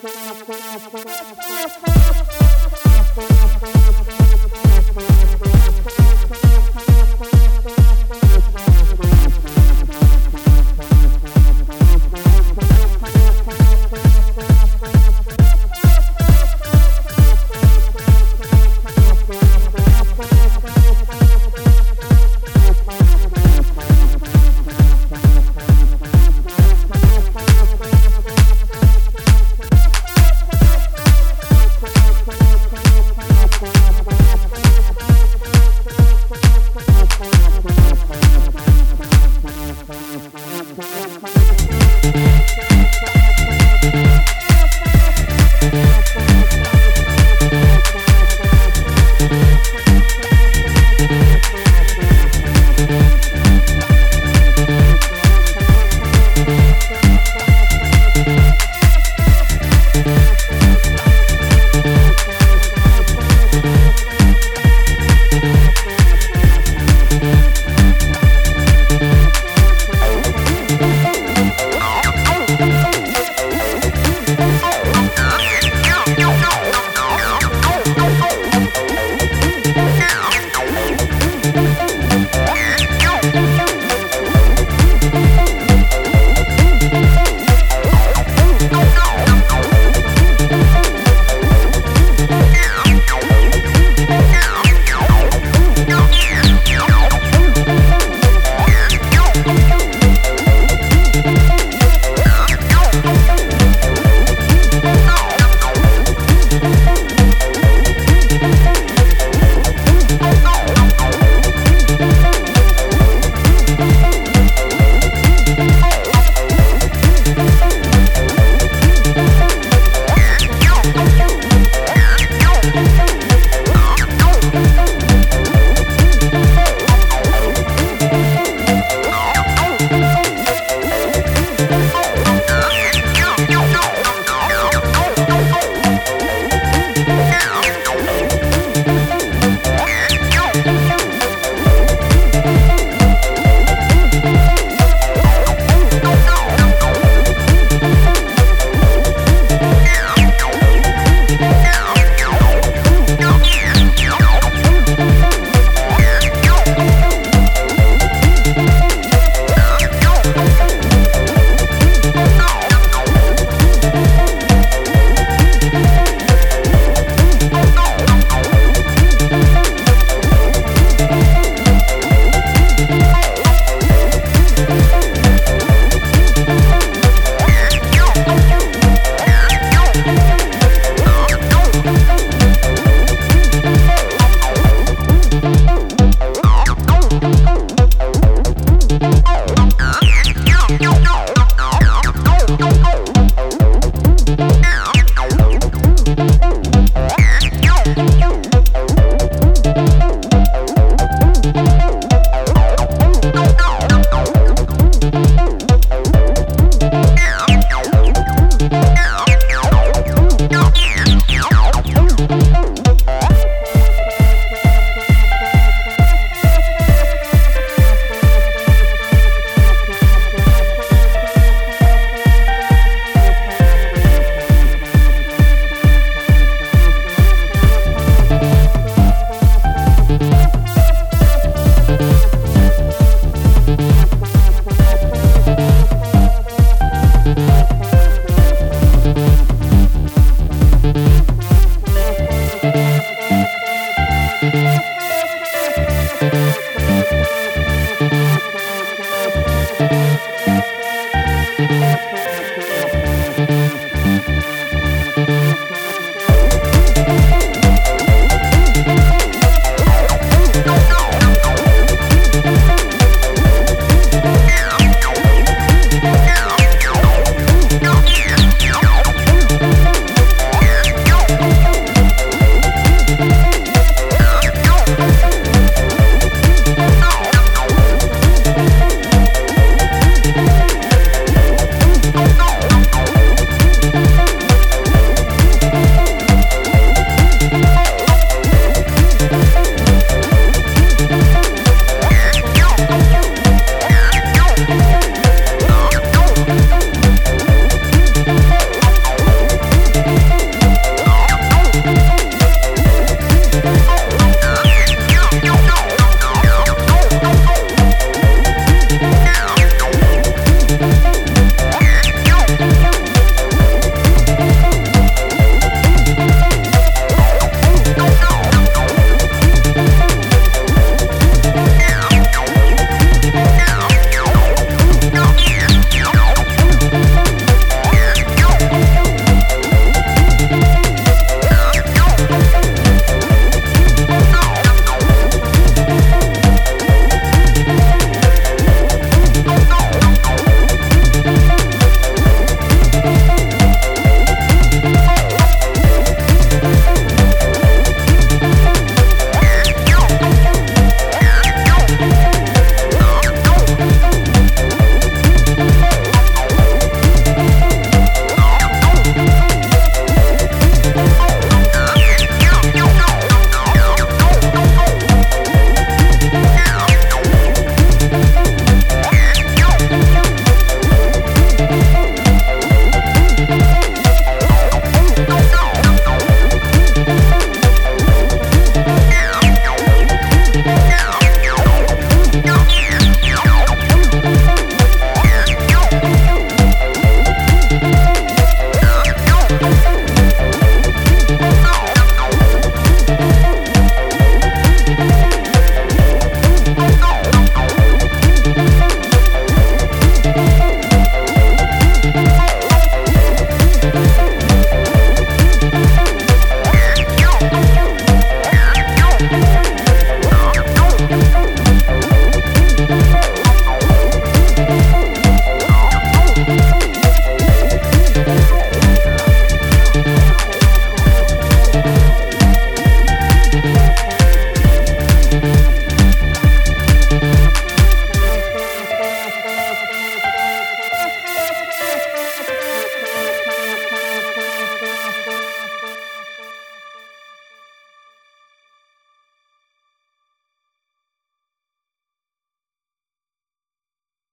フフフフ。